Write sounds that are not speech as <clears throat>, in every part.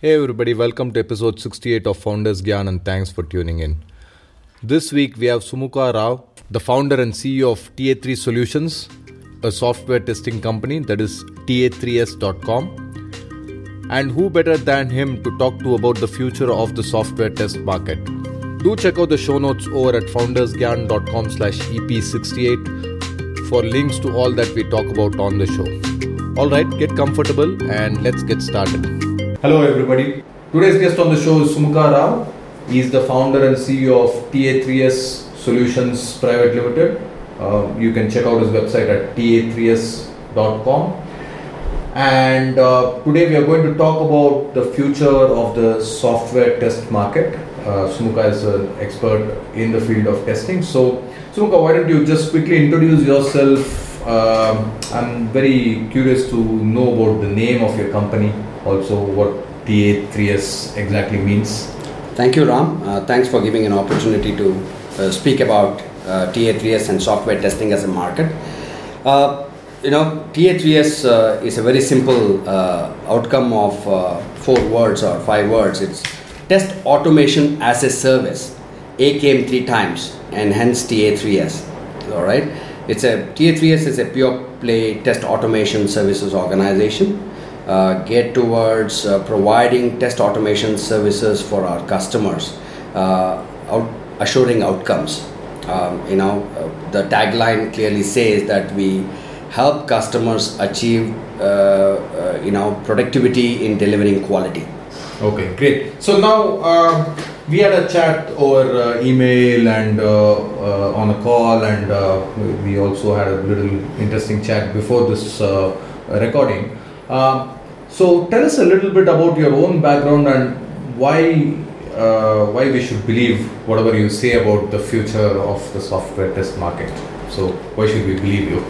Hey everybody, welcome to episode 68 of Founders Gyan and thanks for tuning in. This week we have Sumukha Rao, the founder and CEO of TA3 Solutions, a software testing company that is ta3s.com. And who better than him to talk to about the future of the software test market? Do check out the show notes over at foundersgyan.com slash EP68 for links to all that we talk about on the show. Alright, get comfortable and let's get started. Hello, everybody. Today's guest on the show is Sumukha Rao. He is the founder and CEO of TA3S Solutions Private Limited. Uh, you can check out his website at ta3s.com. And uh, today we are going to talk about the future of the software test market. Uh, Sumukha is an expert in the field of testing. So, Sumukha, why don't you just quickly introduce yourself? Um, I'm very curious to know about the name of your company also what TA3S exactly means. Thank you, Ram. Uh, thanks for giving an opportunity to uh, speak about uh, TA3S and software testing as a market. Uh, you know, TA3S uh, is a very simple uh, outcome of four words or five words. It's test automation as a service. A came three times, and hence TA3S. All right. It's a TA3S is a pure play test automation services organization get towards uh, providing test automation services for our customers, uh, out, assuring outcomes. Um, you know, uh, the tagline clearly says that we help customers achieve, uh, uh, you know, productivity in delivering quality. Okay, great. So now um, we had a chat over email and on a call, and we also had a little interesting chat before this recording. Um, so tell us a little bit about your own background and why uh, why we should believe whatever you say about the future of the software test market. So why should we believe you?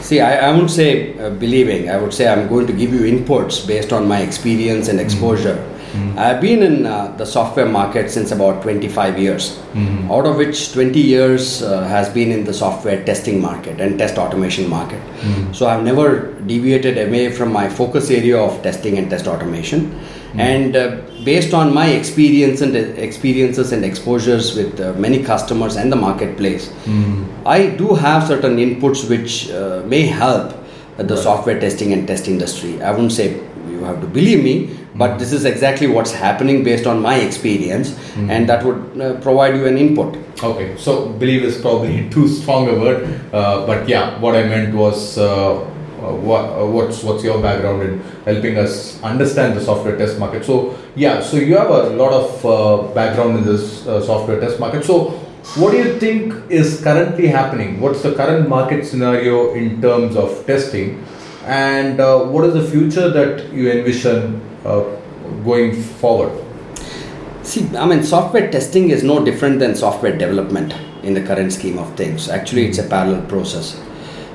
See, I, I wouldn't say uh, believing. I would say I'm going to give you inputs based on my experience and exposure. Mm-hmm Mm-hmm. I've been in uh, the software market since about 25 years, mm-hmm. out of which 20 years uh, has been in the software testing market and test automation market. Mm-hmm. So I've never deviated away from my focus area of testing and test automation. Mm-hmm. And uh, based on my experience and experiences and exposures with uh, many customers and the marketplace, mm-hmm. I do have certain inputs which uh, may help the right. software testing and test industry. I wouldn't say you have to believe me, but this is exactly what's happening based on my experience mm-hmm. and that would uh, provide you an input. Okay so believe is probably <laughs> too strong a word uh, but yeah what i meant was uh, uh what, uh, what's what's your background in helping us understand the software test market? So yeah so you have a lot of uh, background in this software test market. So what do you think is currently happening? What's the current market scenario in terms of testing? And what is the future that you envision going forward? See, I mean, software testing is no different than software development in the current scheme of things. Actually, it's a parallel process.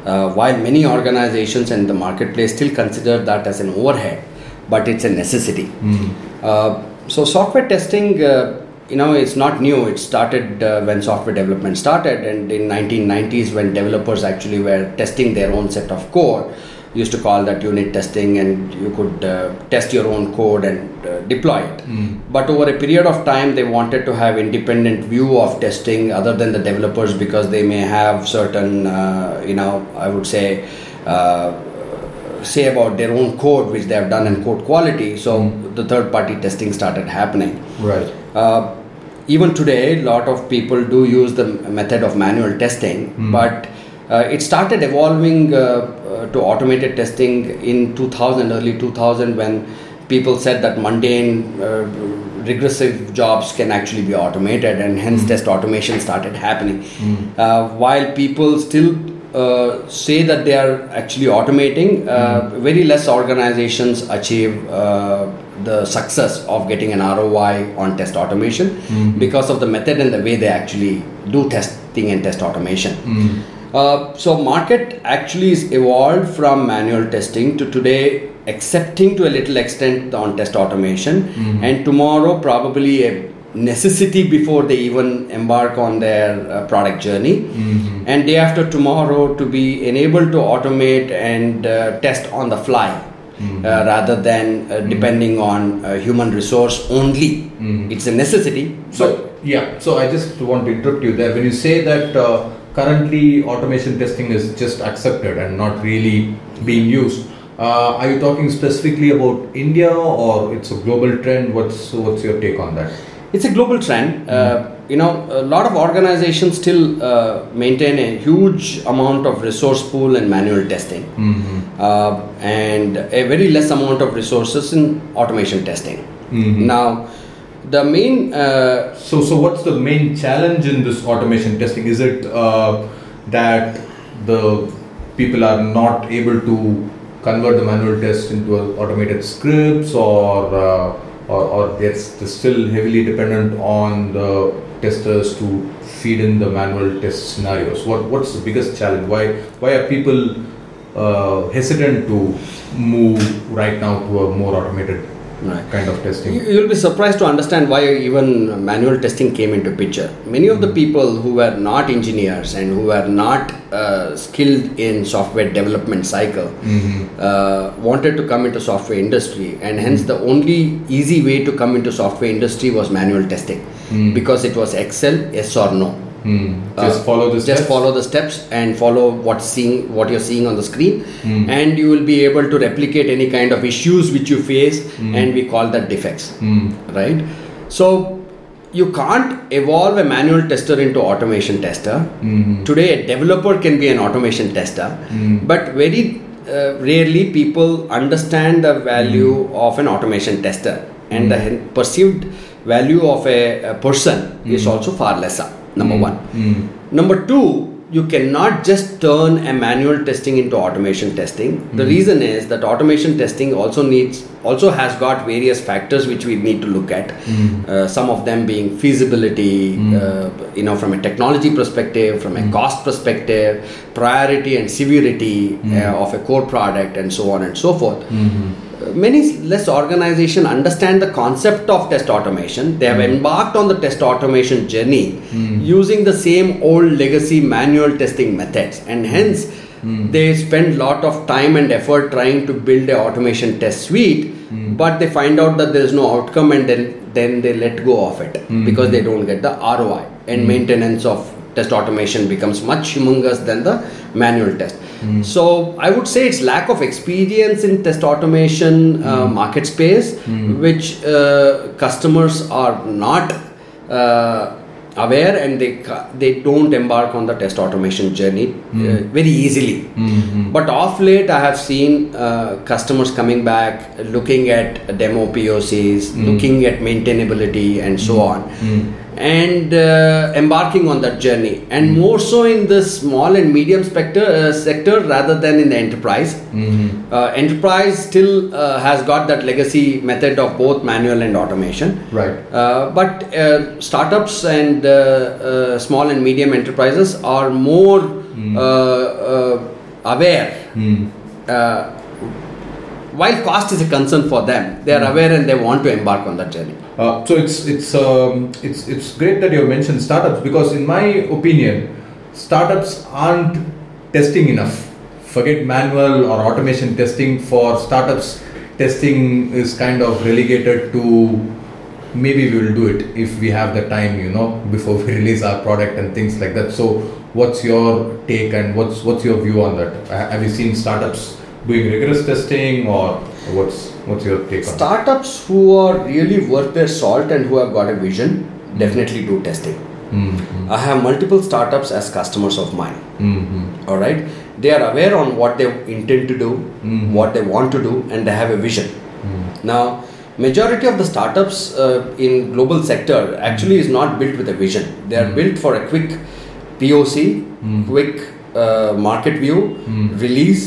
Uh, while many organizations and the marketplace still consider that as an overhead, but it's a necessity. Mm. Uh, so, software testing, uh, you know, it's not new. It started uh, when software development started, and in 1990s when developers actually were testing their own set of code used to call that unit testing and you could uh, test your own code and uh, deploy it mm. but over a period of time they wanted to have independent view of testing other than the developers because they may have certain uh, you know i would say uh, say about their own code which they have done in code quality so mm. the third party testing started happening right uh, even today a lot of people do use the method of manual testing mm. but it started evolving uh, to automated testing in 2000, early 2000, when people said that mundane, uh, regressive jobs can actually be automated, and hence mm. test automation started happening. Mm. Uh, while people still uh, say that they are actually automating, uh, mm. very less organizations achieve uh, the success of getting an ROI on test automation mm. because of the method and the way they actually do testing and test automation. Uh, so market actually is evolved from manual testing to today accepting to a little extent on test automation mm-hmm. and tomorrow probably a necessity before they even embark on their uh, product journey mm-hmm. and day after tomorrow to be enabled to automate and uh, test on the fly uh, rather than uh, depending on uh, human resource only. It's a necessity. So yeah, so I just want to interrupt you there. When you say that uh, currently automation testing is just accepted and not really being used, uh, are you talking specifically about India or it's a global trend? What's what's your take on that? It's a global trend. Uh, you know, a lot of organizations still uh, maintain a huge amount of resource pool and manual testing, uh, and a very less amount of resources in automation testing. Now, the main uh, So, so what's the main challenge in this automation testing? Is it uh, that the people are not able to convert the manual test into automated scripts, or uh, or, or they're still heavily dependent on the testers to feed in the manual test scenarios? What what's the biggest challenge? Why why are people uh, hesitant to move right now to a more automated Right. kind of testing? You- You'll be surprised to understand why even manual testing came into picture. Many of the people who were not engineers and who were not uh, skilled in software development cycle uh, wanted to come into software industry, and hence the only easy way to come into software industry was manual testing because it was Excel, yes or no. Hmm. Uh, just Uh, follow the just steps? follow the steps and follow what's seeing what you're seeing on the screen. Hmm. And you will be able to replicate any kind of issues which you face hmm. and we call that defects. Hmm. Right? So you can't evolve a manual tester into automation tester. Today a developer can be an automation tester. But very uh, rarely people understand the value of an automation tester. And the perceived value of a, a person is also far lesser number hmm. one. Hmm. Number two you cannot just turn a manual testing into automation testing. The hmm. reason is that automation testing also needs also has got various factors which we need to look at. Uh, some of them being feasibility uh, you know from a technology perspective from a cost perspective priority and severity uh, of a core product and so on and so forth many less organization understand the concept of test automation. They have hmm. embarked on the test automation journey hmm. using the same old legacy manual testing methods. And hmm. hence they spend lot of time and effort trying to build a automation test suite but they find out that there is no outcome and then then they let go of it because they don't get the ROI and maintenance of test automation becomes much humongous than the manual test. So I would say it's lack of experience in test automation uh, market space, which uh, customers are not uh, aware and they they don't embark on the test automation journey uh, very easily. But off late, I have seen uh, customers coming back, looking at demo POCs, looking at maintainability, and so on, and uh, embarking on that journey. And more so in the small and medium sector, uh, sector rather than in the enterprise. Uh, enterprise still uh, has got that legacy method of both manual and automation. Right. Uh, but uh, startups and small and medium enterprises are more uh, uh, aware. Uh, while cost is a concern for them, they are aware and they want to embark on that journey. Uh, so it's it's um, it's it's great that you have mentioned startups because in my opinion, startups aren't testing enough. Forget manual or automation testing for startups. Testing is kind of relegated to maybe we will do it if we have the time, you know, <laughs> before we release our product and things like that. So, what's your take and what's what's your view on that? Have you seen startups doing rigorous testing or what's what's your take on that? Startups who are really worth their salt and who have got a vision definitely do testing. Mm-hmm. I have multiple startups as customers of mine. Mm-hmm. all right they are aware on what they intend to do Mhm. what they want to do and they have a vision now majority of the startups uh, in global sector actually is not built with a vision they are built for a quick poc quick uh, market view release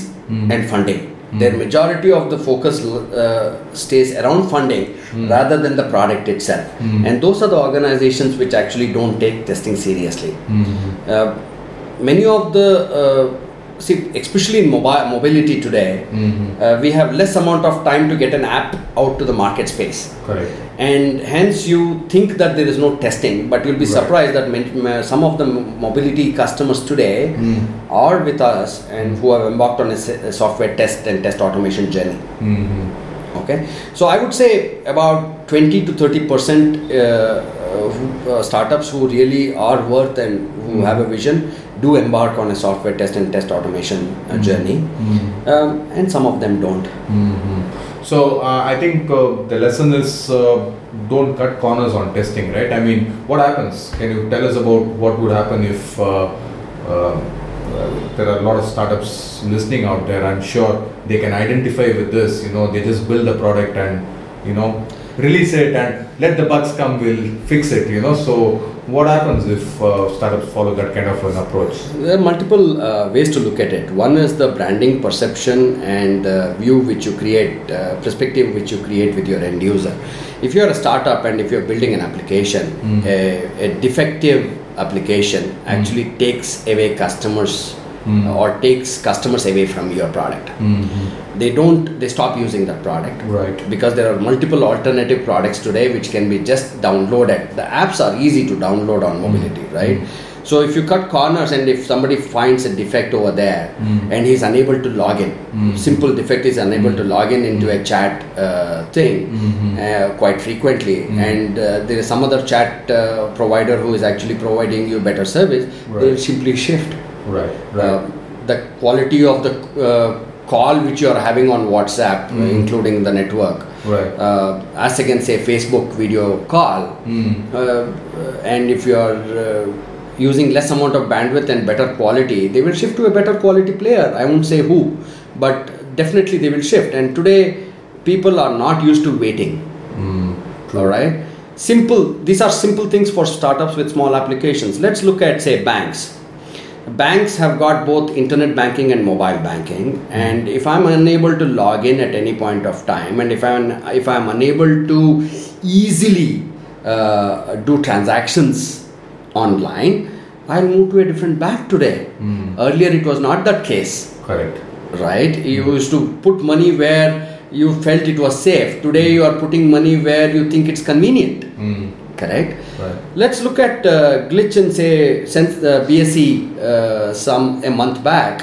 and funding their majority of the focus uh, stays around funding rather than the product itself. And those are the organizations which actually don't take testing seriously. Uh, many of the uh, see especially in mobile mobility today uh, we have less amount of time to get an app out to the market space Correct. and hence you think that there is no testing but you'll be Right. surprised that uh, some of the mobility customers today Hmm. are with us and who have embarked on a software test and test automation journey Mm-hmm. okay so i would say about 20 to 30 percent uh, uh, uh, startups who really are worth and who have a vision do embark on a software test and test automation uh, journey um, and some of them don't So uh, I think uh, the lesson is uh, don't cut corners on testing, right? I mean, what happens? Can you tell us about what would happen if uh, uh, uh, there are a lot of startups listening out there? I'm sure they can identify with this. You know, they just build a product and you know release it and let the bugs come. We'll fix it. You know, so what happens if uh, startups follow that kind of an approach? There are multiple uh, ways to look at it. One is the branding perception and uh, view which you create, uh, perspective which you create with your end user. If you're a startup and if you're building an application, a, a defective application actually takes away customers or takes customers away from your product. They don't, they stop using that product. Right. because there are multiple alternative products today which can be just downloaded. The apps are easy to download on mobility right? So if you cut corners and if somebody finds a defect over there and he's unable to log in. Simple defect is unable to log in into a chat uh, thing uh, quite frequently. And uh, there is some other chat uh, provider who is actually providing you better service. They'll simply shift. Right. Right. uh, the quality of the uh, call which you are having on WhatsApp, uh, including the network, Right. uh, as against say Facebook video call, uh, and if you are uh, using less amount of bandwidth and better quality, they will shift to a better quality player. I won't say who, but definitely they will shift. And today, people are not used to waiting. All right. Simple. These are simple things for startups with small applications. Let's look at say banks. Banks have got both internet banking and mobile banking, and if I'm unable to log in at any point of time, and if I'm if I'm unable to easily uh, do transactions online, I'll move to a different bank today. Hmm. Earlier, it was not that case. Correct. right? You hmm. used to put money where you felt it was safe. Today hmm. you are putting money where you think it's convenient correct. Right. let's look at uh, glitch and say since the bse uh, some a month back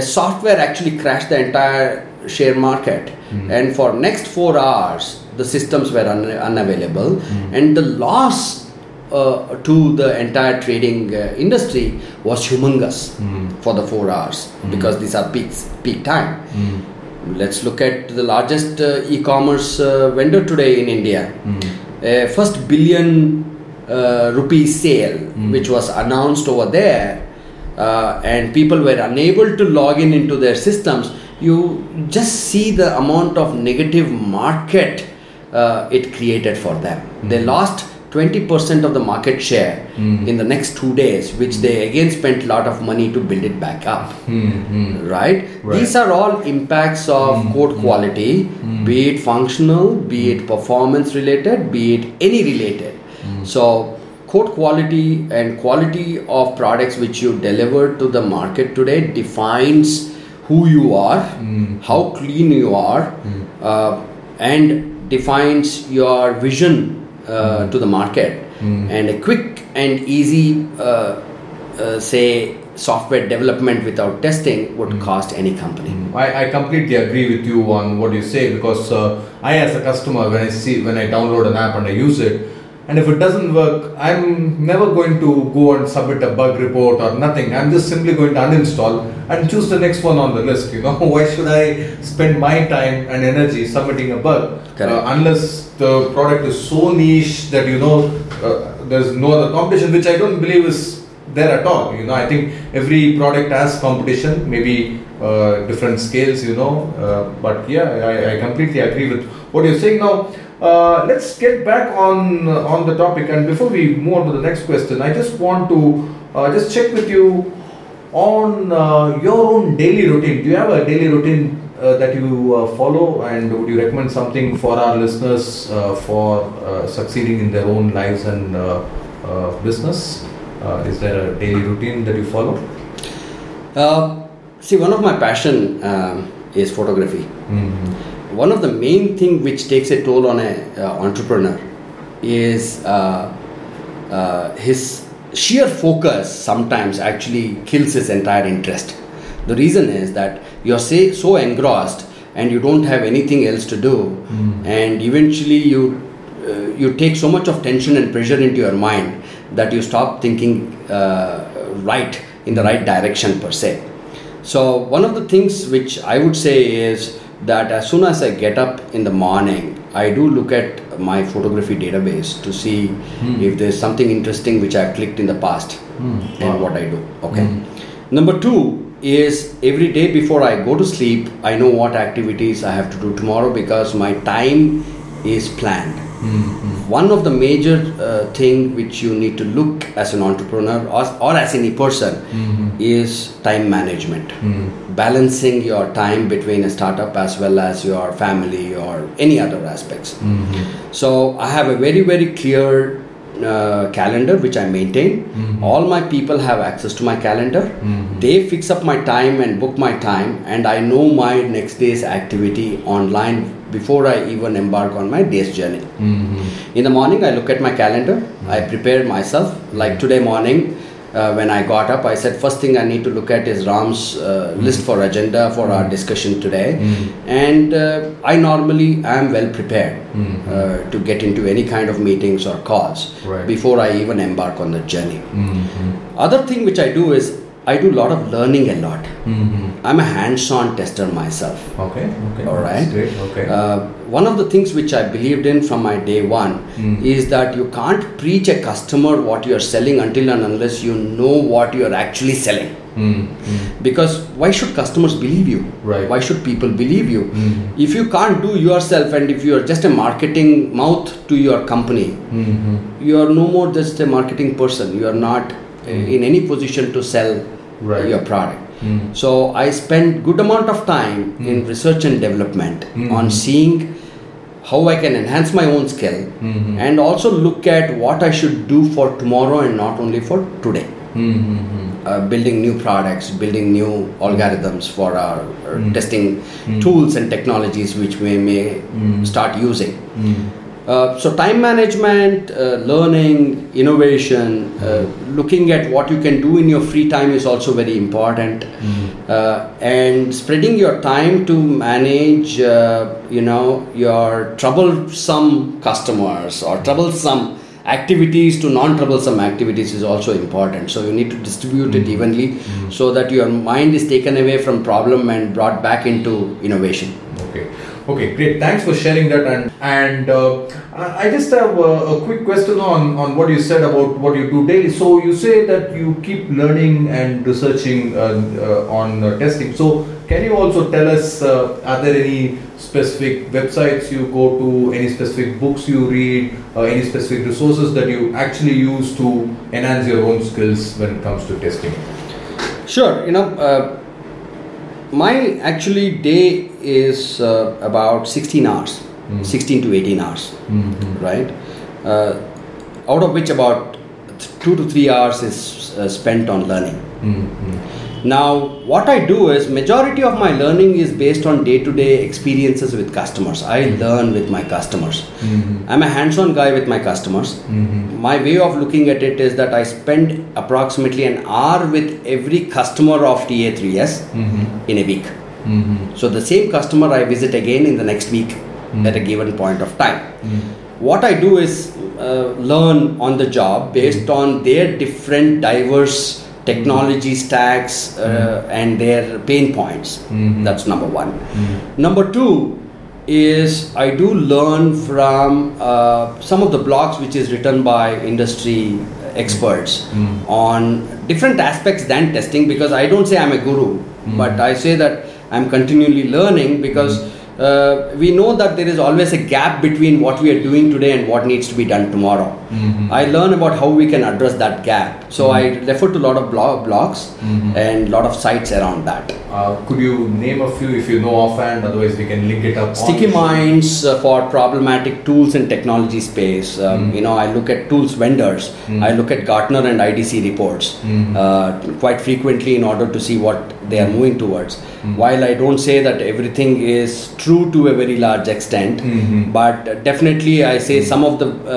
a software actually crashed the entire share market. And for next 4 hours the systems were un- unavailable. And the loss uh, to the entire trading uh, industry was humongous for the four hours because these are peaks peak time. Let's look at the largest uh, e-commerce uh, vendor today in India. Uh, first billion uh, rupee sale, which was announced over there, uh, and people were unable to log in into their systems. You just see the amount of negative market uh, it created for them. They lost 20% of the market share hmm. in the next two days, which they hmm. again spent a lot of money to build it back up. Hmm, right? Right. These are all impacts of code quality, be it functional, be it performance related, be it any related. So, code quality and quality of products which you deliver to the market today defines who you are, how clean you are, uh, and defines your vision to the market. And a quick and easy, uh, uh, say, software development without testing would cost any company. I, I completely agree with you on what you say because uh, I, as a customer, when I see when I download an app and I use it, and if it doesn't work, I'm never going to go and submit a bug report or nothing. I'm just simply going to uninstall and choose the next one on the list. You know, <laughs> why should I spend my time and energy submitting a bug uh, unless the product is so niche that you know uh, there's no other competition, which I don't believe is there at all. You know, I think every product has competition, maybe uh, different scales. You know, uh, but yeah, I, I completely agree with what you're saying. Now, uh, let's get back on uh, on the topic, and before we move on to the next question, I just want to just check with you on your own daily routine. Do you have a daily routine? Uh, that you uh, follow, and would you recommend something for our listeners uh, for uh, succeeding in their own lives and business? Uh, is there a daily routine that you follow? Uh, See, one of my passion um, is photography. Mm-hmm. One of the main thing which takes a toll on a uh, entrepreneur is uh, uh, his sheer focus. Sometimes actually kills his entire interest. The reason is that you're say, so engrossed and you don't have anything else to do, and eventually you uh, you take so much of tension and pressure into your mind that you stop thinking uh, right in the right direction per se. So one of the things which I would say is that as soon as I get up in the morning, I do look at my photography database to see if there's something interesting which I've clicked in the past and what I do. Okay. Number two is every day before I go to sleep, I know what activities I have to do tomorrow because my time is planned. Mm-hmm. One of the major uh, thing which you need to look as an entrepreneur or, or as any person mm-hmm. is time management. Mm-hmm. Balancing your time between a startup as well as your family or any other aspects. So I have a very very clear uh, calendar which I maintain. Mm-hmm. All my people have access to my calendar. Mm-hmm. They fix up my time and book my time, and I know my next day's activity online before I even embark on my day's journey. Mm-hmm. In the morning, I look at my calendar. I prepare myself. Like today morning, uh, when I got up, I said first thing I need to look at is Ram's uh, list for agenda for our discussion today, and uh, I normally am well prepared uh, to get into any kind of meetings or calls Right. before I even embark on the journey. Mm-hmm. Other thing which I do is I do a lot of learning a lot. Mm-hmm. I'm a hands-on tester myself. Okay. Okay. All That's great. Okay. Uh, one of the things which I believed in from my day one Mm. is that you can't preach a customer what you are selling until and unless you know what you are actually selling. Mm-hmm. Because why should customers believe you? Right. Why should people believe you? Mhm. If you can't do yourself and if you are just a marketing mouth to your company, Mm-hmm. you are no more just a marketing person. You are not uh, in any position to sell uh, Right. your product. Mm. So I spend good amount of time in research and development on seeing how I can enhance my own skill Mhm. and also look at what I should do for tomorrow and not only for today. Mm-hmm. Uh, building new products, building new algorithms for our, our testing tools and technologies which we may start using. Uh, so time management, uh, learning, innovation, uh, looking at what you can do in your free time is also very important, uh, and spreading your time to manage, uh, you know, your troublesome customers or troublesome activities to non-troublesome activities is also important. So you need to distribute it evenly, so that your mind is taken away from problem and brought back into innovation. Okay. Okay, great. Thanks for sharing that. And and uh, I just have a, a quick question on, on what you said about what you do daily. So you say that you keep learning and researching uh, uh, on uh, testing. So can you also tell us uh, are there any specific websites you go to, any specific books you read, uh, any specific resources that you actually use to enhance your own skills when it comes to testing? Sure, you know, my actually day is uh, about 16 hours, 16 to 18 hours, right? Uh, out of which about two to three hours is uh, spent on learning. Now, what I do is majority of my learning is based on day-to-day experiences with customers. I mm-hmm. learn with my customers. Mm-hmm. I'm a hands-on guy with my customers. Mm-hmm. My way of looking at it is that I spend approximately an hour with every customer of TA3S in a week. So the same customer I visit again in the next week at a given point of time. What I do is uh, learn on the job based on their different diverse technology stacks uh, mm-hmm. and their pain points. Mm-hmm. That's number one. Mm-hmm. Number two is I do learn from uh, some of the blogs which is written by industry experts on different aspects than testing because I don't say I'm a guru, but I say that I'm continually learning because uh, we know that there is always a gap between what we are doing today and what needs to be done tomorrow. I learn about how we can address that gap. So I refer to a lot of blog, blogs and a lot of sites around that. Uh, could you name a few if you know offhand? Otherwise, we can link it up. StickyMinds uh, for problematic tools and technology space. Um, You know, I look at tools vendors. I look at Gartner and IDC reports uh, quite frequently in order to see what they are moving towards. While I don't say that everything is true to a very large extent, but definitely I say some of the uh,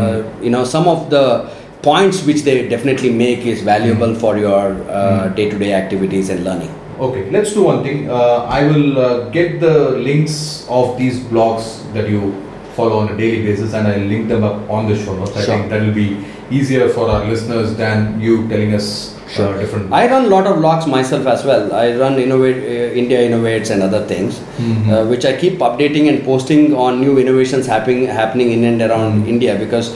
uh, you know some of the points which they definitely make is valuable for your uh, day-to-day activities and learning. Okay, let's do one thing. Uh, I will uh, get the links of these blogs that you follow on a daily basis and I'll link them up on the show notes. I think that will be easier for our listeners than you telling us uh, different. I run a lot of blogs myself as well. I run Innovate, uh, India Innovates and other things, Mm-hmm. uh, which I keep updating and posting on new innovations happening happening in and around Mm-hmm. India because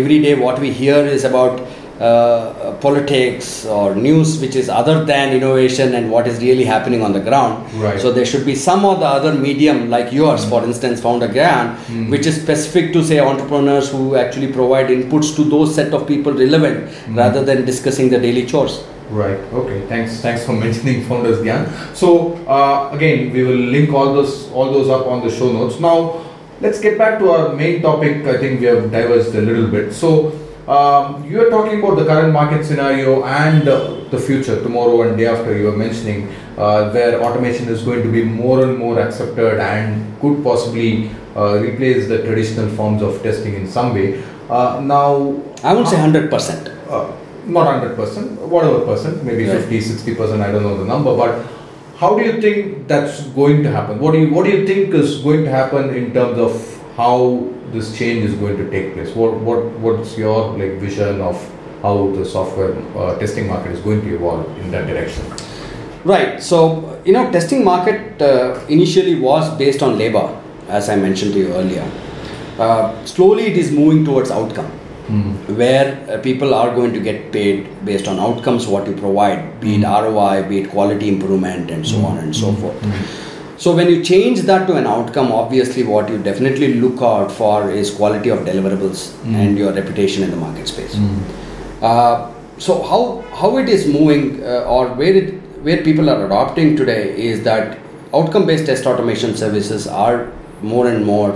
every day what we hear is about uh, politics or news which is other than innovation and what is really happening on the ground. Right. So there should be some or the other medium like yours, for instance, Founder Gyan, which is specific to say entrepreneurs who actually provide inputs to those set of people relevant rather than discussing the daily chores. Right. Okay. Thanks. Thanks for <laughs> mentioning Founders Gyan. So uh, again, we will link all those all those up on the show notes. Now, let's get back to our main topic. I think we have diverged a little bit. So um, you are talking about the current market scenario and uh, the future, tomorrow and day after. You were mentioning uh, where automation is going to be more and more accepted and could possibly uh, replace the traditional forms of testing in some way. Uh, now, I would say 100%. uh, not 100%, whatever percent, maybe Right. 50, 60%, I don't know the number, but how do you think that's going to happen? What do you, what do you think is going to happen in terms of how this change is going to take place? What, what, what's your like vision of how the software uh, testing market is going to evolve in that direction? Right. So, you know, testing market uh, initially was based on labor, as I mentioned to you earlier. Uh, slowly, it is moving towards outcome, where uh, people are going to get paid based on outcomes what you provide, be it ROI, be it quality improvement, and so on and so forth. So, when you change that to an outcome, obviously, what you definitely look out for is quality of deliverables and your reputation in the market space. Uh, so how how it is moving uh, or where it where people are adopting today is that outcome based test automation services are more and more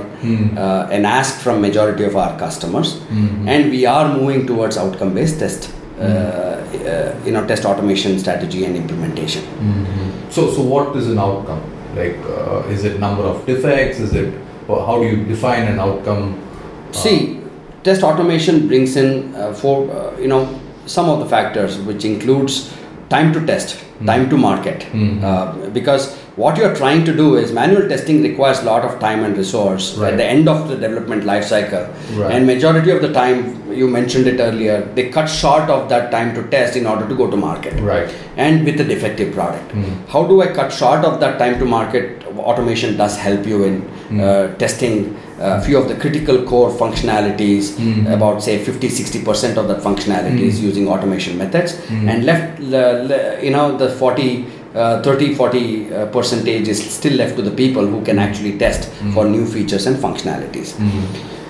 uh, an ask from majority of our customers. And we are moving towards outcome based test uh, uh, you know test automation strategy and implementation. So, so what is an outcome? Like, uh, is it number of defects? Is it, or how do you define an outcome? See, test automation brings in uh, for uh, you know some of the factors, which includes time to test, time to market, uh, because what you are trying to do is manual testing requires a lot of time and resource Right. at the end of the development life cycle, Right. and majority of the time you mentioned it earlier, they cut short of that time to test in order to go to market Right. and with a defective product. Hmm. How do I cut short of that time to market? Automation does help you in hmm. uh, testing a few of the critical core functionalities, about say 50 60% of that functionalities using automation methods, and left, le- le- you know, the 40 uh, 30 40 uh, percentage is still left to the people who can actually test for new features and functionalities.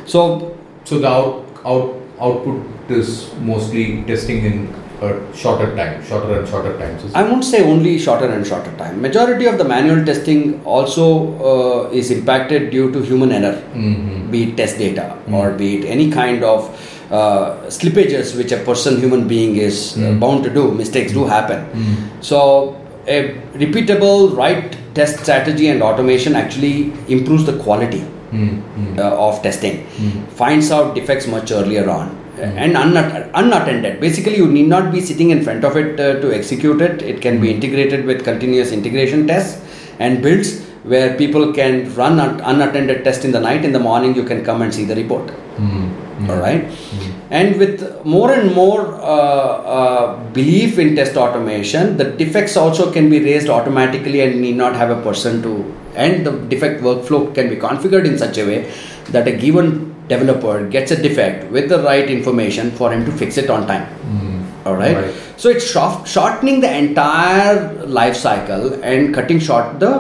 So, So the out, out, output is mostly testing in a shorter time, shorter and shorter times. is? I won't say only shorter and shorter time. Majority of the manual testing also uh, is impacted due to human error, be it test data or be it any kind of uh, slippages which a person, human being is uh, bound to do. Mistakes do happen. So a repeatable right test strategy and automation actually improves the quality hmm, hmm. uh, of testing, hmm. finds out defects much earlier on, uh, and unatt- unattended. Basically, you need not be sitting in front of it uh, to execute it. It can be integrated with continuous integration tests and builds where people can run un- unattended test in the night. In the morning, you can come and see the report. All right? And with more and more uh, uh, belief in test automation, the defects also can be raised automatically and need not have a person to. And the defect workflow can be configured in such a way that a given developer gets a defect with the right information for him to fix it on time. All right? Right. So it's shortening the entire life cycle and cutting short the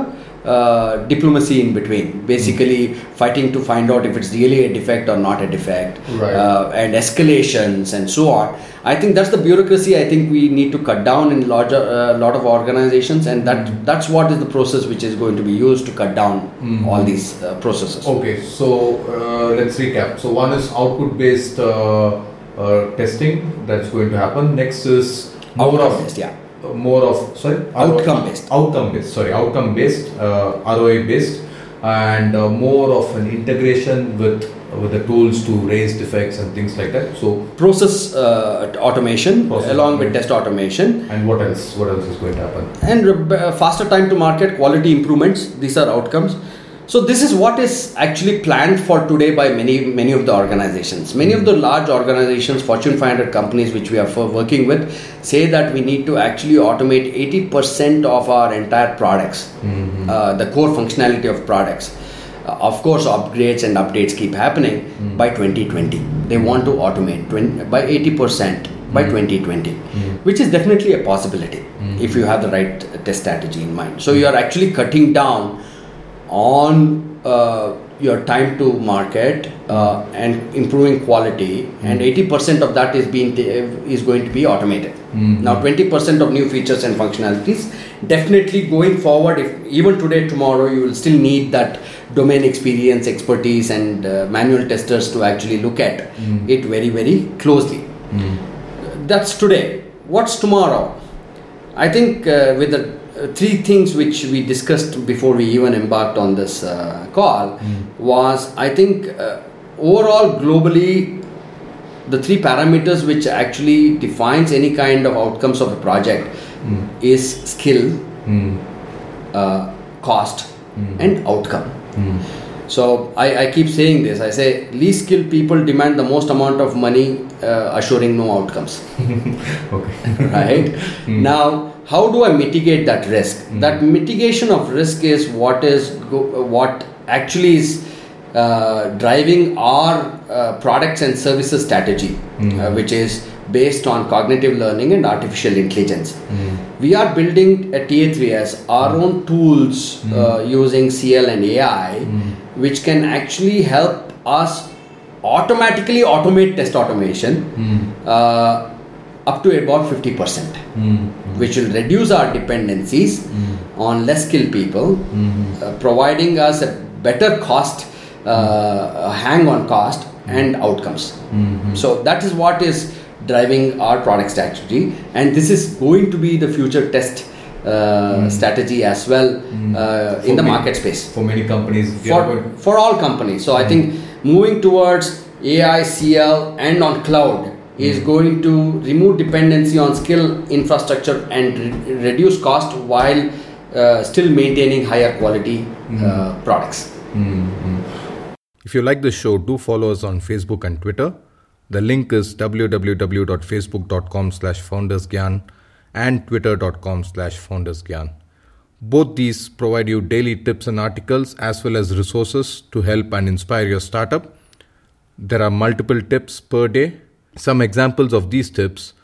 uh, diplomacy in between. Basically, fighting to find out if it's really a defect or not a defect, Right. uh, and escalations and so on. I think that's the bureaucracy. I think we need to cut down in larger uh, lot of organizations, and that that's what is the process which is going to be used to cut down all these uh, processes. Okay, so uh, let's recap. So one is output-based uh, uh, testing that's going to happen. Next is more Outcome of based, yeah. Uh, more of sorry? Outcome based. outcome based sorry outcome based uh, ROI based and uh, more of an integration with with the tools to raise defects and things like that. So process uh, automation Process along with test automation. And what else what else is going to happen? And uh, faster time to market quality improvements these are outcomes so this is what is actually planned for today by many many of the organizations. Many of the large organizations fortune 500 companies which we are for working with say that we need to actually automate 80% of our entire products mm-hmm. uh, the core functionality of products. Uh, of course upgrades and updates keep happening mm. by 2020 they want to automate mm. 20, by 80% by 2020 mm. which is definitely a possibility if you have the right test strategy in mind. So you are actually cutting down on uh, your time to market uh, and improving quality and 80% of that is being is going to be automated. Now 20% of new features and functionalities definitely going forward if even today tomorrow you will still need that domain experience expertise and uh, manual testers to actually look at it very very closely. That's today. What's tomorrow? I think uh, with the uh, three things which we discussed before we even embarked on this uh, call was i think uh, overall globally the three parameters which actually defines any kind of outcomes of a project is skill uh, cost and outcome. So I, I keep saying this. I say least skilled people demand the most amount of money uh, assuring no outcomes. <laughs> Okay. <laughs> Right? Now how do i mitigate that risk? That mitigation of risk is what is what actually is uh, driving our uh, products and services strategy uh, which is based on cognitive learning and artificial intelligence. We are building at ta3s our own tools uh, using cl and ai which can actually help us automatically automate test automation. Uh, up to about 50% which will reduce our dependencies on less skilled people uh, providing us a better cost uh, hang on cost and outcomes. So that is what is driving our product strategy. And this is going to be the future test uh, strategy as well uh, in the me- market space. for many companies for, for all companies. So I think moving towards AI, CL, and on cloud is going to remove dependency on skill infrastructure and re- reduce cost while uh, still maintaining higher quality uh, products. If you like this show, do follow us on Facebook and Twitter. The link is www.facebook.com slash foundersgyan and twitter.com slash foundersgyan. Both these provide you daily tips and articles as well as resources to help and inspire your startup. There are multiple tips per day. Some examples of these tips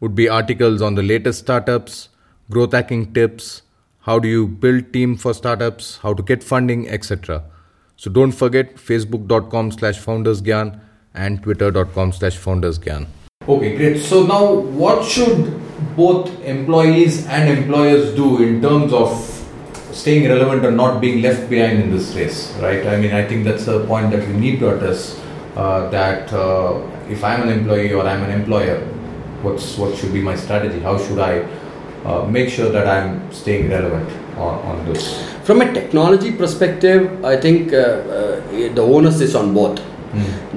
would be articles on the latest startups, growth hacking tips, how do you build team for startups, how to get funding, etc. So don't forget facebook.com slash foundersgyan and twitter.com slash foundersgyan. Okay, great. So now what should both employees and employers do in terms of staying relevant and not being left behind in this race, right? I mean, I think that's a point that we need to address. Uh, that uh, if I'm an employee or I'm an employer, what's what should be my strategy? How should I uh, make sure that I'm staying relevant on, on this? From a technology perspective, I think uh, uh, the onus is on both.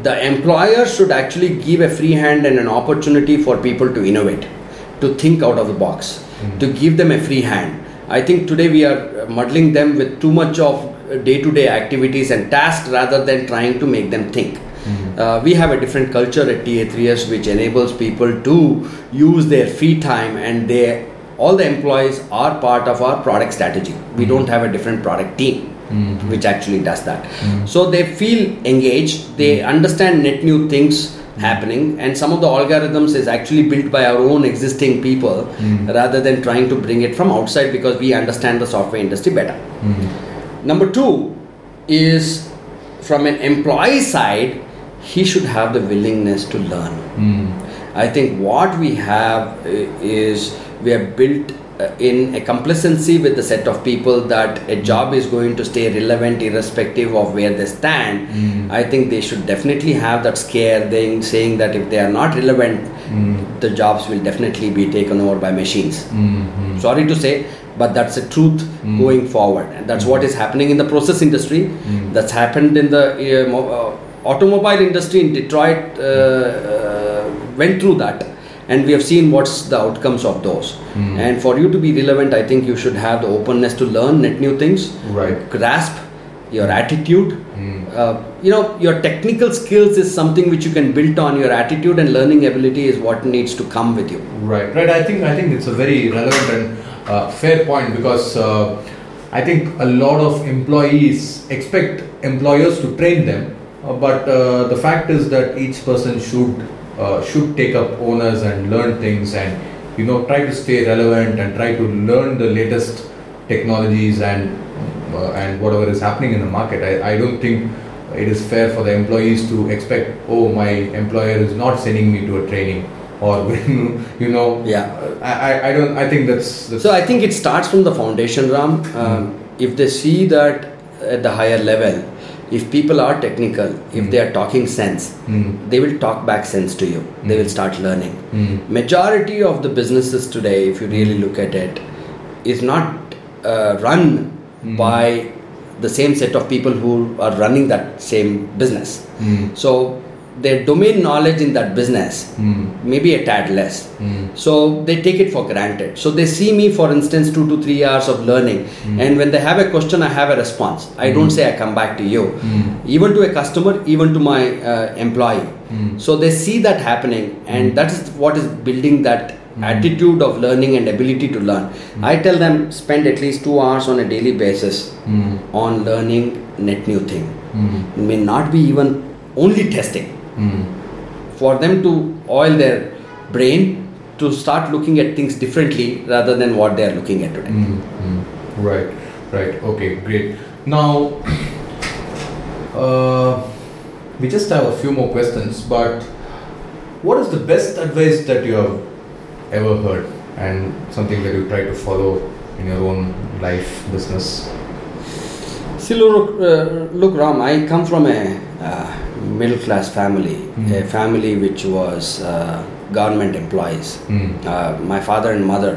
The employer should actually give a free hand and an opportunity for people to innovate, to think out of the box, to give them a free hand. I think today we are muddling them with too much of day to day activities and tasks rather than trying to make them think. Uh, we have a different culture at TA3S which enables people to use their free time and they all the employees are part of our product strategy. We mm-hmm. don't have a different product team mm-hmm. which actually does that. Mm-hmm. So they feel engaged, they understand net new things happening and some of the algorithms is actually built by our own existing people rather than trying to bring it from outside because we understand the software industry better. Number two is from an employee side, he should have the willingness to learn. I think what we have uh, is we have built uh, in a complacency with the set of people that a job is going to stay relevant irrespective of where they stand. Mm. I think they should definitely have that scare thing saying that if they are not relevant, Mm. the jobs will definitely be taken over by machines. Mm. Sorry to say, but that's the truth Mm. going forward, and that's what is happening in the process industry. Mm. That's happened in the uh, uh, automobile industry in Detroit. Uh, uh, went through that, and we have seen what's the outcomes of those. Mm. And for you to be relevant, I think you should have the openness to learn net new things, Right. grasp your attitude. Mm. Uh, you know, your technical skills is something which you can build on. Your attitude and learning ability is what needs to come with you. Right, right. I think I think it's a very relevant and uh, fair point because uh, I think a lot of employees expect employers to train them, but uh, the fact is that each person should uh, should take up owners and learn things and you know try to stay relevant and try to learn the latest technologies and uh, and whatever is happening in the market. I, I don't think it is fair for the employees to expect oh my employer is not sending me to a training or <laughs> you know Yeah. I, I, don't I think that's, that's So I think it starts from the foundation, Ram. Um, If they see that at the higher level, if people are technical, if they are talking sense, Mm. they will talk back sense to you. They will start learning. Mm. Majority of the businesses today, if you really look at it, is not uh, run Mm. by the same set of people who are running that same business. Mm. So their domain knowledge in that business Mm. maybe a tad less. Mm. So they take it for granted. So they see me, for instance, two to three hours of learning, and when they have a question, I have a response. I don't say I come back to you, Mm. even to a customer, even to my uh, employee. Mm. So they see that happening, and that is what is building that attitude of learning and ability to learn. I tell them spend at least two hours on a daily basis Mm. on learning net new thing. Mm. It may not be even only testing Mm. for them to oil their brain to start looking at things differently rather than what they are looking at today. Mm, mm. Right, right. Okay, great. Now, <clears throat> uh, we just have a few more questions, but what is the best advice that you have ever heard and something that you try to follow in your own life, business? See, look, uh, look, Ram, I come from a uh, middle class family, Mm. a family which was uh, government employees. Mm. Uh, my father and mother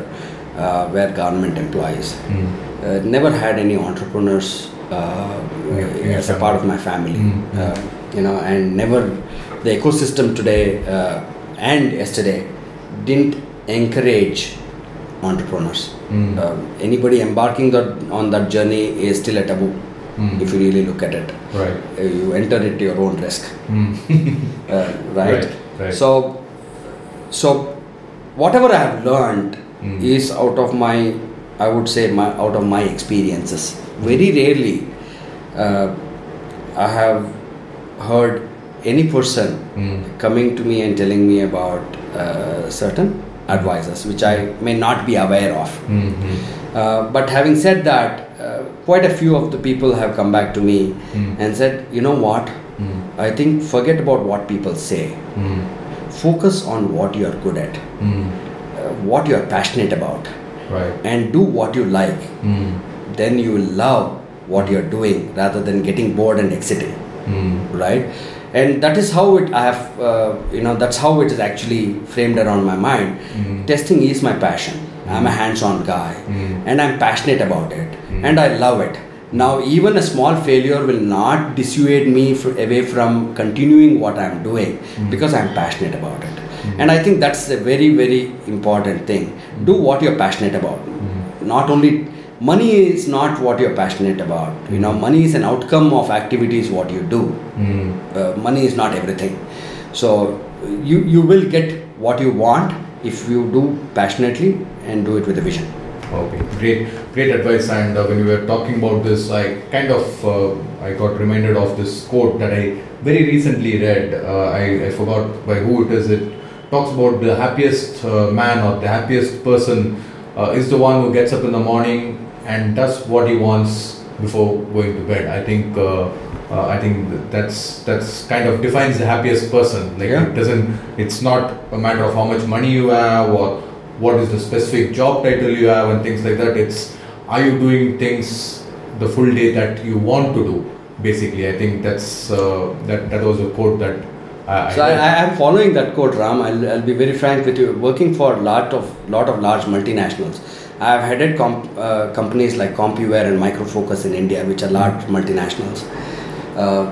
uh, were government employees. Mm. Uh, never had any entrepreneurs uh, Yeah, as a part of my family. Mm, mm. Uh, you know, and never the ecosystem today uh, and yesterday didn't encourage entrepreneurs. Mm. Uh, anybody embarking that, on that journey is still a taboo. Mm. If you really look at it, Right. You enter at your own risk, Mm. <laughs> uh, right? Right, right. So, so whatever I have learned Mm. is out of my, I would say, my out of my experiences. Very rarely, uh, I have heard any person Mm. coming to me and telling me about uh, certain advisors, which I may not be aware of. Mm. Mm. Uh, but having said that, quite a few of the people have come back to me Mm. and said, you know what? Mm. I think forget about what people say. Mm. Focus on what you are good at, Mm. uh, what you are passionate about, Right. and do what you like. Mm. Then you will love what you are doing rather than getting bored and exiting. Mm. right and that is how it i have uh, you know that's how it is actually framed around my mind testing is my passion i'm a hands-on guy Mm. and i'm passionate about it Mm. and i love it. Now even a small failure will not dissuade me fr- away from continuing what i'm doing Mm. because i'm passionate about it. And i think that's a very very important thing. Do what you're passionate about. Not only money is not what you're passionate about. You know money is an outcome of activities what you do. Mm. uh, money is not everything. So you you will get what you want if you do passionately and do it with a vision Okay, great, great advice. And uh, when you were talking about this, I kind of uh, I got reminded of this quote that I very recently read. Uh, I, I forgot by who it is. It talks about the happiest uh, man or the happiest person uh, is the one who gets up in the morning and does what he wants before going to bed. I think uh, uh, I think that's that's kind of defines the happiest person. Like Yeah. it doesn't. It's not a matter of how much money you have or what is the specific job title you have and things like that. It's are you doing things the full day that you want to do? Basically, I think that's uh, that that was a quote that. I, So I, I am following that quote Ram. I'll, I'll be very frank with you. Working for a lot of lot of large multinationals, I have headed comp, uh, companies like Compuware and Micro Focus in India, which are large multinationals. Uh,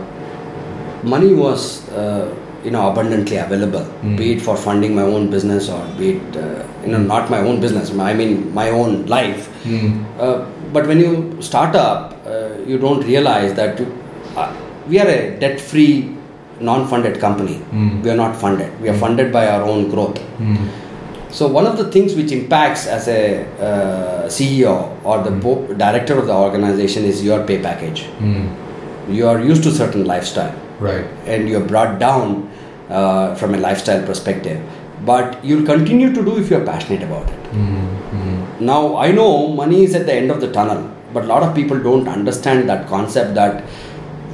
money was, uh, you know, abundantly available, Mm. be it for funding my own business or be it, uh, you know, not my own business. I mean, my own life. Hmm. Uh, but when you start up, uh, you don't realize that you, uh, we are a debt-free, non-funded company. Mm. We are not funded. We are funded by our own growth. Hmm. So one of the things which impacts as a uh, CEO or the bo- director of the organization is your pay package. Hmm. You are used to certain lifestyle Right. and you're brought down uh, from a lifestyle perspective. But you'll continue to do if you're passionate about it. Hmm. Hmm. Now, I know money is at the end of the tunnel, but a lot of people don't understand that concept that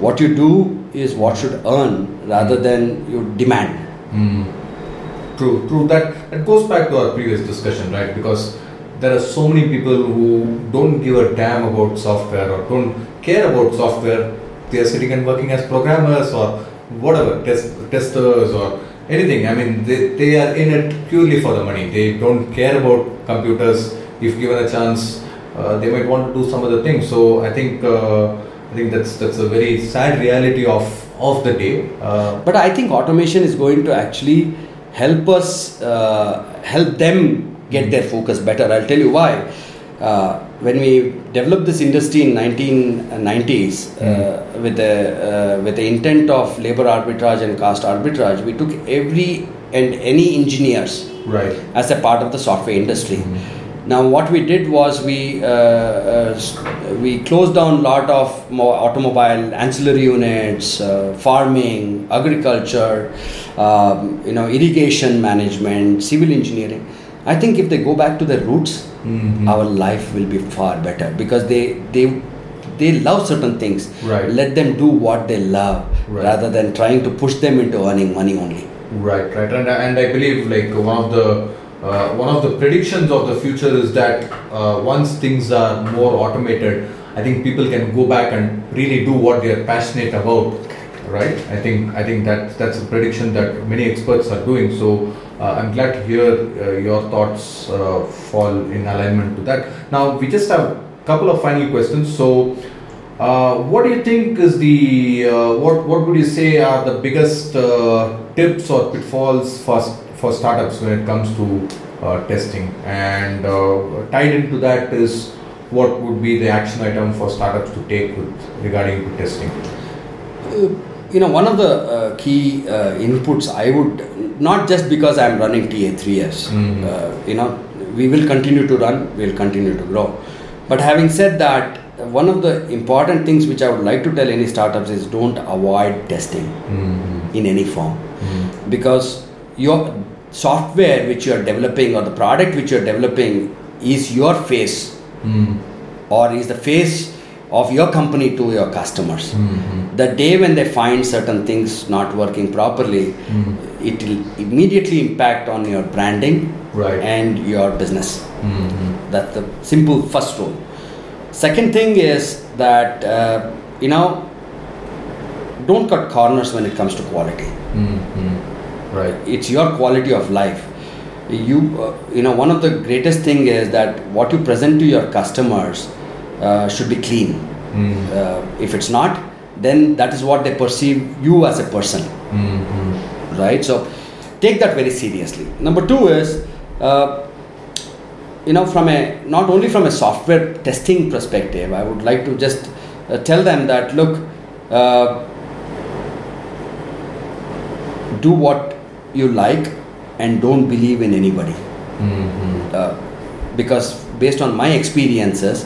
what you do is what should earn rather than you demand. Mm. True, true. That that goes back to our previous discussion, right? Because there are so many people who don't give a damn about software or don't care about software. They are sitting and working as programmers or whatever, test, testers or anything. I mean, they, they are in it purely for the money. They don't care about computers. If given a chance, uh, they might want to do some other things. So I think uh, I think that's that's a very sad reality of of the day. Uh, But I think automation is going to actually help us, uh, help them get their focus better. I'll tell you why. When we developed this industry in 1990s uh, with the uh, with the intent of labor arbitrage and cost arbitrage, we took every and any engineers right. as a part of the software industry. Now, what we did was we uh, uh, we closed down a lot of more automobile ancillary units, uh, farming, agriculture, um, you know, irrigation management, civil engineering. I think if they go back to their roots, Mhm. our life will be far better because they they they love certain things. Right. Let them do what they love Right. rather than trying to push them into earning money only. Right, right, and and I believe like one of the uh, one of the predictions of the future is that uh, once things are more automated, I think people can go back and really do what they are passionate about. Right, I think I think that that's a prediction that many experts are doing. So uh, I'm glad to hear uh, your thoughts uh, fall in alignment to that. Now we just have a couple of final questions. So. Uh, what do you think is the uh, what what would you say are the biggest uh, tips or pitfalls for for startups when it comes to testing and tied into that is what would be the action item for startups to take with regarding to testing you know one of the uh, key uh, inputs i would not just because i'm running ta3s Mhm. uh, you know we will continue to run we'll continue to grow but having said that one of the important things which i would like to tell any startups is don't avoid testing mm-hmm. in any form because your software which you are developing or the product which you are developing is your face Mm-hmm. or is the face of your company to your customers. The day when they find certain things not working properly it will immediately impact on your branding Right. and your business. Mm-hmm. that's the simple first rule. Second thing is that uh, you know don't cut corners when it comes to quality. Mm-hmm. right. It's your quality of life. You uh, you know one of the greatest thing is that what you present to your customers uh, should be clean Mm. uh, if it's not then that is what they perceive you as a person Mm-hmm. right so take that very seriously number two is uh, you know from a not only from a software testing perspective i would like to just uh, tell them that look uh, do what you like and don't believe in anybody Mm-hmm. uh, because based on my experiences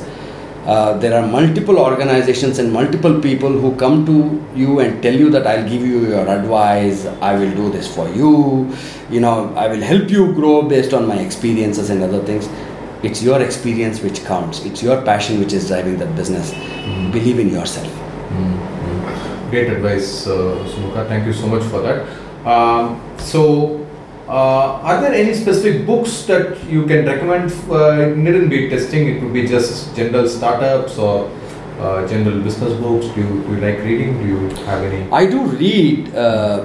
uh, there are multiple organizations and multiple people who come to you and tell you that i'll give you your advice i will do this for you you know i will help you grow based on my experiences and other things. It's your experience which counts. It's your passion which is driving that business. Believe in yourself. Great advice, uh, Sumukha. Thank you so much for that. Um, so, uh, are there any specific books that you can recommend? Uh, it needn't be testing; it could be just general startups or uh, general business books. Do you, do you like reading? Do you have any? I do read, uh,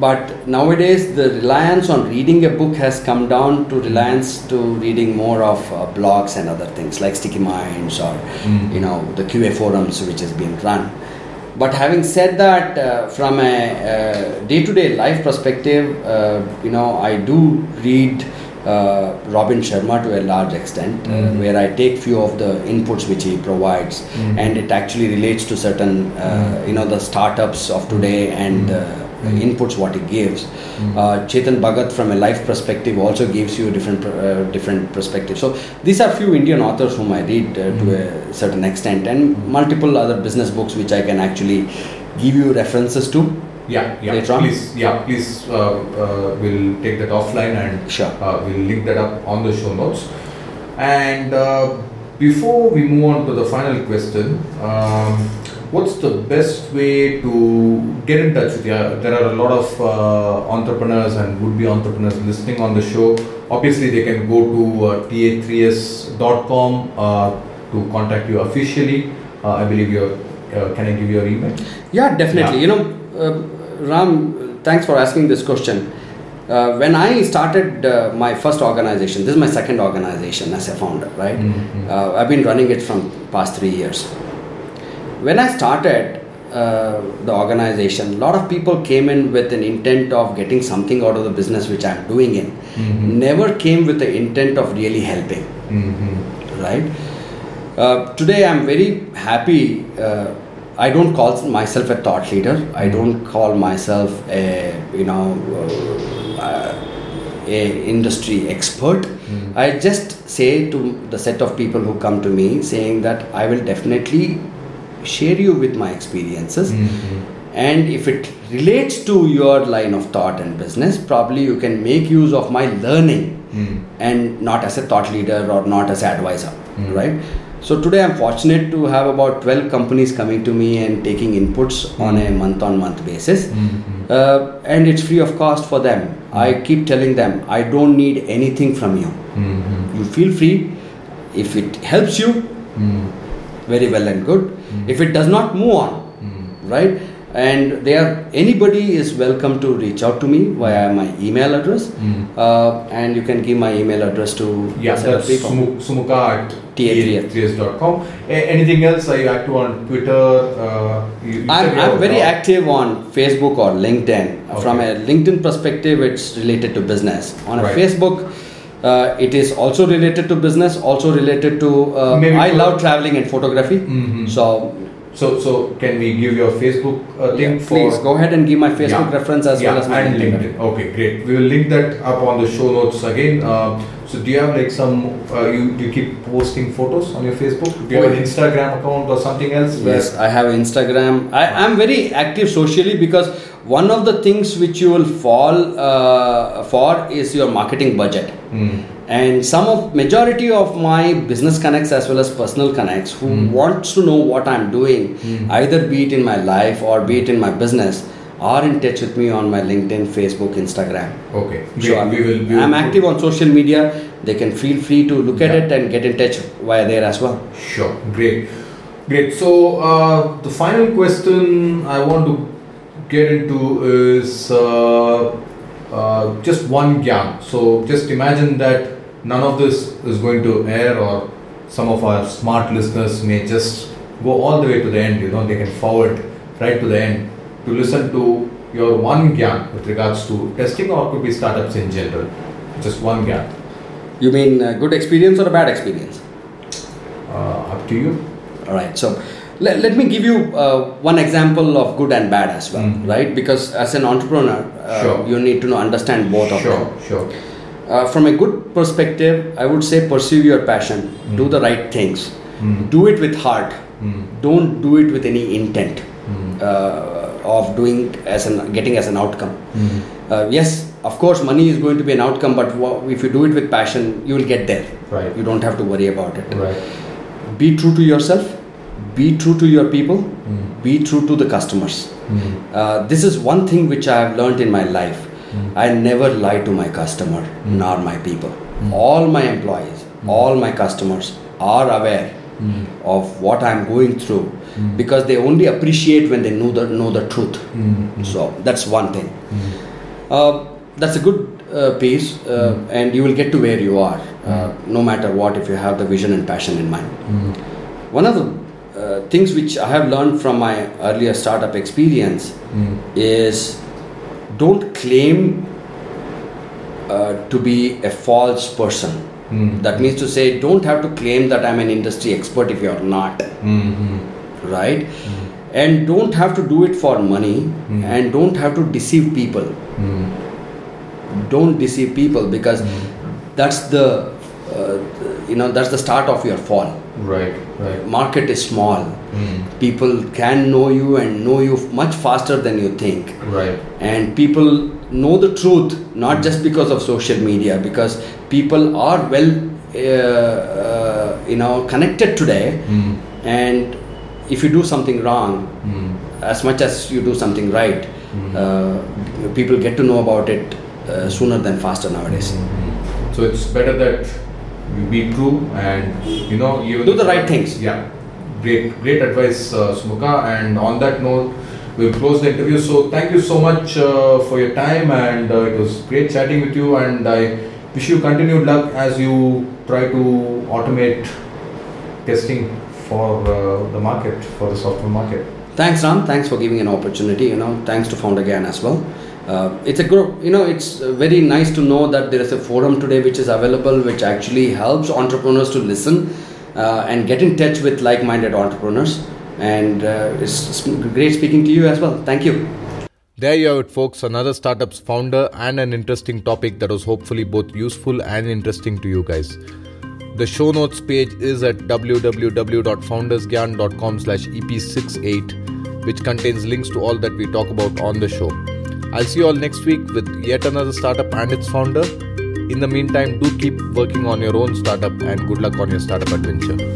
but nowadays the reliance on reading a book has come down to reliance to reading more of uh, blogs and other things like StickyMinds or Mm. you know the QA forums which has been run. But having said that, uh, from a uh, day-to-day life perspective, uh, you know I do read. Uh, Robin Sharma to a large extent, uh, Mhm. where I take few of the inputs which he provides, Mhm. and it actually relates to certain, uh, Mhm. you know, the startups of today and Mhm. inputs what he gives. Mhm. Uh, Chetan Bhagat, from a life perspective, also gives you a different uh, different perspectives. So these are few Indian authors whom I read uh, to Mhm. a certain extent, and multiple other business books which I can actually give you references to. Yeah, yeah. Later on? Please, yeah, please. Uh, uh, we'll take that offline and Sure. uh, we'll link that up on the show notes. And uh, before we move on to the final question, um, what's the best way to get in touch with you? There are a lot of uh, entrepreneurs and would-be entrepreneurs listening on the show. Obviously, they can go to uh, ta3s.com uh, to contact you officially. Uh, I believe your. Uh, can I give you your email? Yeah, definitely. Yeah. You know, uh, Ram, thanks for asking this question. Uh, when I started uh, my first organization, this is my second organization as a founder, right? Mhm. Uh, I've been running it from past three years. When I started uh, the organization, a lot of people came in with an intent of getting something out of the business which I'm doing in. Mhm. Never came with the intent of really helping Mm-hmm. right? Uh, today I'm very happy. Uh, I don't call myself a thought leader. I don't call myself a you know uh, a industry expert. Mm. I just say to the set of people who come to me saying that I will definitely share you with my experiences Mm-hmm. and if it relates to your line of thought and business probably you can make use of my learning Mm. and not as a thought leader or not as an advisor Mm. right so today i'm fortunate to have about 12 companies coming to me and taking inputs on a month on month basis Mhm. uh, and it's free of cost for them i keep telling them i don't need anything from you Mhm. you feel free if it helps you Mm. very well and good Mm. if it does not move on Mm. right and there anybody is welcome to reach out to me via my email address Mm. uh, and you can give my email address to Yeah, that's. Sumu- Sumuka at TA3S. TA3S.com. Anything else? Are you active on Twitter? Uh, you, you I'm, I'm very blog. active on Facebook or LinkedIn. From a LinkedIn perspective, it's related to business. On a Right. Facebook, uh, it is also related to business, also related to. Uh, I love traveling and photography. Mhm. So, So, so can we give your Facebook uh, yeah, link for? please go ahead and give my Facebook Yeah. reference as yeah, well as my and LinkedIn. LinkedIn. Okay, great. We will link that up on the show notes again. Uh, so, do you have like some? Uh, you do you keep posting photos on your Facebook? Do you have an Oh, Instagram account or something else? Yes, I have Instagram. I am very active socially because one of the things which you will fall uh, for is your marketing budget. Mm. And some of majority of my business connects as well as personal connects who Mm. wants to know what I'm doing, Mm. either be it in my life or be it in my business, are in touch with me on my LinkedIn, Facebook, Instagram. Okay, I'm, we will. We will I'm active on social media. They can feel free to look at it and get in touch via there as well. Sure, great, great. So uh, the final question I want to get into is uh, uh, just one gyan. So just imagine that none of this is going to air, or some of our smart listeners may just go all the way to the end. You know, they can forward right to the end to listen to your one gyan with regards to testing, or could be startups in general. Just one gyan. You mean good experience or a bad experience? Uh, up to you. All right. So let, let me give you uh, one example of good and bad as well, Mhm. right? Because as an entrepreneur, uh, Sure. you need to know, understand both of Sure, them. sure. Uh, from a good perspective, I would say pursue your passion, do Mm. the right things, Mm. do it with heart. Mm. Don't do it with any intent uh, of doing as an getting as an outcome. Uh, yes, of course, money is going to be an outcome, but if you do it with passion, you will get there. Right. You don't have to worry about it. Right. Be true to yourself. Be true to your people, hmm. be true to the customers. Hmm. Uh, this is one thing which I have learned in my life. Hmm. I never lie to my customer nor my people. All my employees, all my customers are aware of what I'm going through because they only appreciate when they know the know the truth. So that's one thing. Uh, that's a good uh, piece, uh, and you will get to where you are, uh, no matter what, if you have the vision and passion in mind. One of the uh, things which I have learned from my earlier startup experience hmm. is don't claim uh, to be a false person. Hmm. That means to say, don't have to claim that I'm an industry expert if you're not. Hmm, right? And don't have to do it for money and don't have to deceive people. Don't deceive people because that's the uh, you know that's the start of your fall Right, right. market is small. People can know you and know you much faster than you think. Right. and people know the truth not just because of social media because people are well uh, uh, you know connected today. And if you do something wrong as much as you do something right uh, people get to know about it uh, sooner than faster nowadays. So it's better that you be true and you know you Do the right things. Yeah, great, great advice, uh, Sumuka. And on that note, we'll close the interview. So thank you so much uh, for your time, and uh, it was great chatting with you. And I wish you continued luck as you try to automate testing for uh, the market, for the software market. Thanks, Ram. Thanks for giving an opportunity. You know, thanks to Founders Gyan as well. Uh, it's a group. You know, it's very nice to know that there is a forum today which is available, which actually helps entrepreneurs to listen uh, and get in touch with like-minded entrepreneurs. And uh, it's, great speaking to you as well. Thank you. There you have it, folks. Another startup's founder and an interesting topic that was hopefully both useful and interesting to you guys. The show notes page is at www.foundersgyan.com slash ep68, which contains links to all that we talk about on the show. I'll see you all next week with yet another startup and its founder. In the meantime, do keep working on your own startup and good luck on your startup adventure.